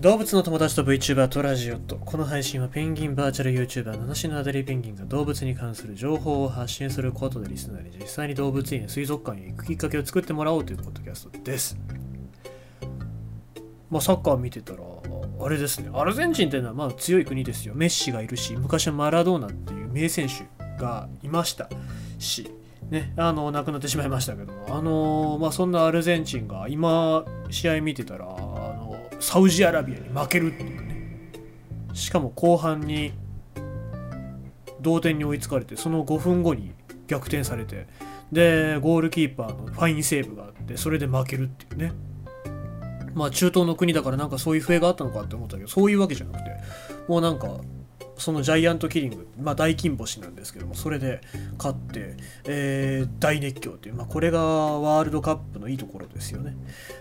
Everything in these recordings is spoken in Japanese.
動物の友達と VTuber とラジオとこの配信はペンギンバーチャル YouTuber 七種のアデリペンギンが動物に関する情報を発信することでリスナーに実際に動物園や水族館へ行くきっかけを作ってもらおうというポッドキャストですまあサッカー見てたらあれですねアルゼンチンっていうのはまあ強い国ですよ。メッシがいるし昔はマラドーナっていう名選手がいましたしね、あの亡くなってしまいましたけどあのまあ、そんなアルゼンチンが今試合見てたらサウジアラビアに負けるっていうね。しかも後半に同点に追いつかれてその5分後に逆転されてでゴールキーパーのファインセーブがあってそれで負けるっていうね。まあ中東の国だからなんかそういう笛があったのかって思ったけどそういうわけじゃなくてもうなんかそのジャイアントキリング、まあ、大金星なんですけどもそれで勝って、えー、大熱狂という、まあ、これがワールドカップのいいところですよね。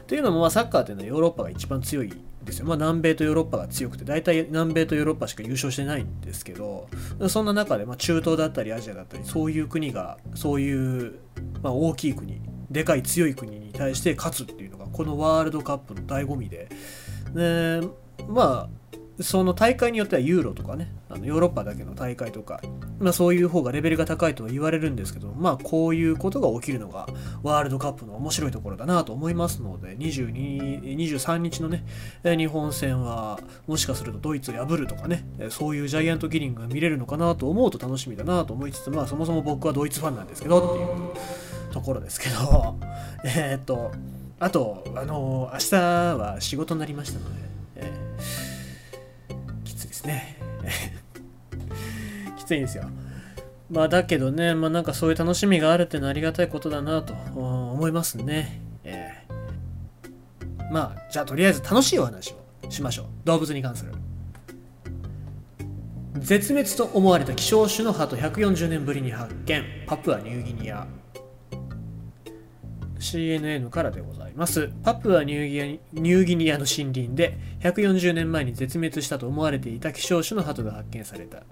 というのも、まあ、サッカーというのはヨーロッパが一番強いですよ。まあ、南米とヨーロッパが強くて大体南米とヨーロッパしか優勝してないんですけどそんな中で、まあ、中東だったりアジアだったりそういう国がそういう、まあ、大きい国でかい強い国に対して勝つっていうのがこのワールドカップの醍醐味ででまあその大会によってはユーロとかね、あのヨーロッパだけの大会とか、まあそういう方がレベルが高いとは言われるんですけど、まあこういうことが起きるのがワールドカップの面白いところだなと思いますので、22 23日のね、日本戦はもしかするとドイツを破るとかね、そういうジャイアントキリングが見れるのかなと思うと楽しみだなと思いつつ、まあそもそも僕はドイツファンなんですけどっていうところですけど、え、っと、あと、あの、明日は仕事になりましたので、ですね。きついんですよ。まあだけどねまあなんかそういう楽しみがあるってのはありがたいことだなと思いますね。えー、まあじゃあとりあえず楽しいお話をしましょう。動物に関する。絶滅と思われた希少種の鳩140年ぶりに発見。パプアニューギニア。CNN からでございます。パプアニューギアニューギニアの森林で140年前に絶滅したと思われていた希少種の鳩が発見された。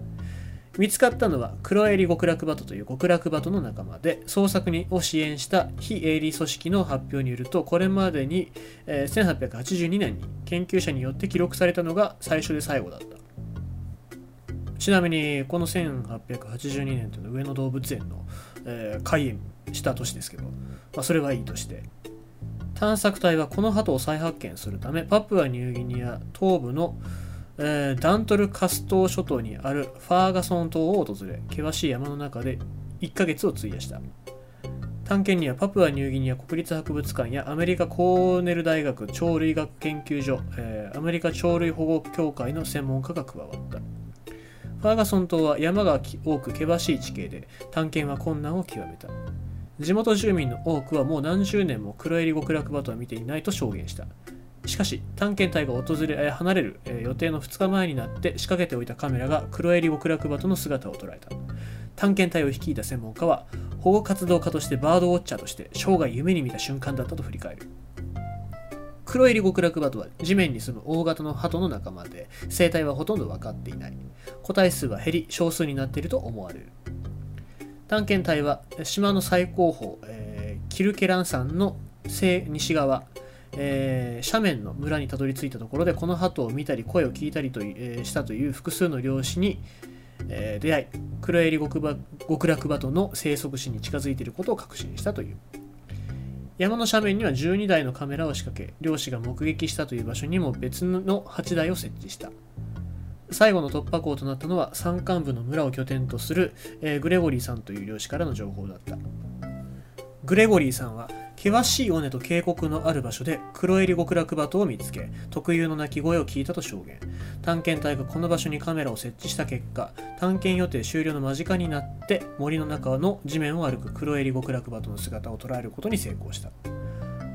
見つかったのは黒襟極楽バトという極楽バトの仲間で捜索にを支援した非営利組織の発表によるとこれまでに、えー、1882年に研究者によって記録されたのが最初で最後だったちなみにこの1882年というのは上野動物園の、えー、開園した年ですけど、まあ、それはいいとして。探索隊はこの鳩を再発見するためパプアニューギニア東部の、えー、ダントルカス島諸島にあるファーガソン島を訪れ険しい山の中で1ヶ月を費やした。探検にはパプアニューギニア国立博物館やアメリカコーネル大学鳥類学研究所、えー、アメリカ鳥類保護協会の専門家が加わった。ファーガソン島は山が多く険しい地形で探検は困難を極めた。地元住民の多くはもう何十年も黒襟極楽バトは見ていないと証言した。しかし探検隊が訪れ離れる予定の2日前になって仕掛けておいたカメラが黒襟極楽バトの姿を捉えた。探検隊を率いた専門家は保護活動家としてバードウォッチャーとして生涯夢に見た瞬間だったと振り返る。黒襟極楽バトは地面に住む大型の鳩の仲間で生態はほとんど分かっていない。個体数は減り少数になっていると思われる。探検隊は島の最高峰、えー、キルケラン山の西西側、えー、斜面の村にたどり着いたところでこの鳩を見たり声を聞いたりと、えー、したという複数の漁師に、えー、出会い黒襟極極楽鳩の生息地に近づいていることを確信したという。山の斜面には12台のカメラを仕掛け漁師が目撃したという場所にも別の8台を設置した。最後の突破口となったのは山間部の村を拠点とする、えー、グレゴリーさんという漁師からの情報だった。グレゴリーさんは険しい尾根と渓谷のある場所で黒襟極楽鳩を見つけ特有の鳴き声を聞いたと証言。探検隊がこの場所にカメラを設置した結果探検予定終了の間近になって森の中の地面を歩く黒襟極楽鳩の姿を捉えることに成功した。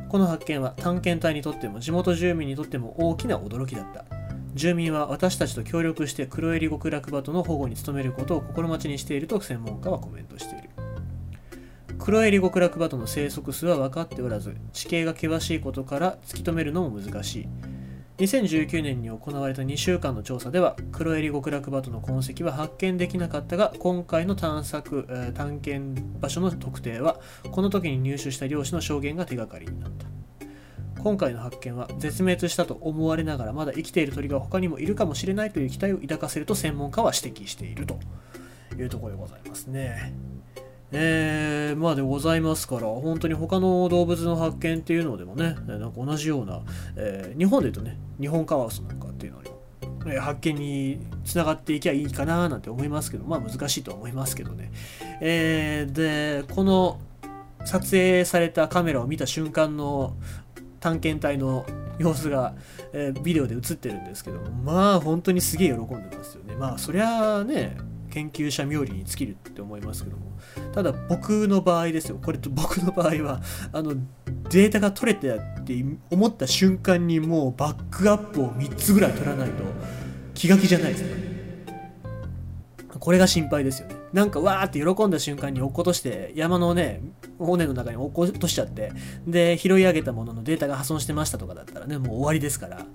この発見は探検隊にとっても地元住民にとっても大きな驚きだった。住民は私たちと協力して黒襟極楽鳩の保護に努めることを心待ちにしていると専門家はコメントしている。黒襟極楽鳩の生息数は分かっておらず地形が険しいことから突き止めるのも難しい。2019年に行われた2週間の調査では黒襟極楽鳩の痕跡は発見できなかったが今回の探索、え探検場所の特定はこの時に入手した漁師の証言が手がかりになった。今回の発見は絶滅したと思われながらまだ生きている鳥が他にもいるかもしれないという期待を抱かせると専門家は指摘しているというところでございますね。えー、まあでございますから、本当に他の動物の発見っていうのでもね、なんか同じような、えー、日本で言うとね、日本カワウソなんかっていうのにも、えー、発見につながっていきゃいいかななんて思いますけど、まあ難しいとは思いますけどね。えー、で、この撮影されたカメラを見た瞬間の探検隊の様子が、えー、ビデオで映ってるんですけどまあ本当にすげえ喜んでますよね。まあそりゃあね研究者冥利に尽きるって思いますけども。ただ僕の場合ですよ。これと僕の場合はあのデータが取れたって思った瞬間にもうバックアップを3つぐらい取らないと気が気じゃないですねこれが心配ですよね。なんかわーって喜んだ瞬間に落っことして山のね骨の中に落っことしちゃってで拾い上げたもののデータが破損してましたとかだったらねもう終わりですから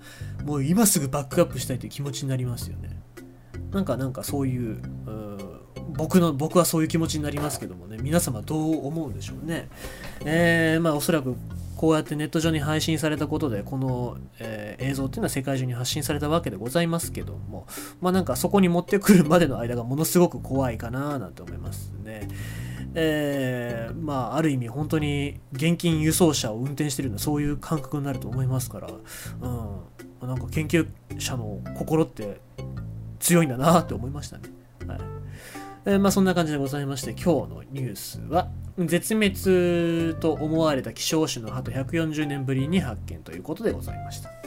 もう今すぐバックアップしたいという気持ちになりますよね。なんかなんかそういう僕の僕はそういう気持ちになりますけどもね皆様どう思うでしょうね。えー、まあおそらくこうやってネット上に配信されたことでこの、えー、映像っていうのは世界中に発信されたわけでございますけどもまあなんかそこに持ってくるまでの間がものすごく怖いかななんて思いますね。えー、まあある意味本当に現金輸送車を運転してるようなそういう感覚になると思いますから、うん、なんか研究者の心って強いんだなって思いましたね。はい。えー、まあ、そんな感じでございまして今日のニュースは絶滅と思われた希少種の鳩140年ぶりに発見ということでございました。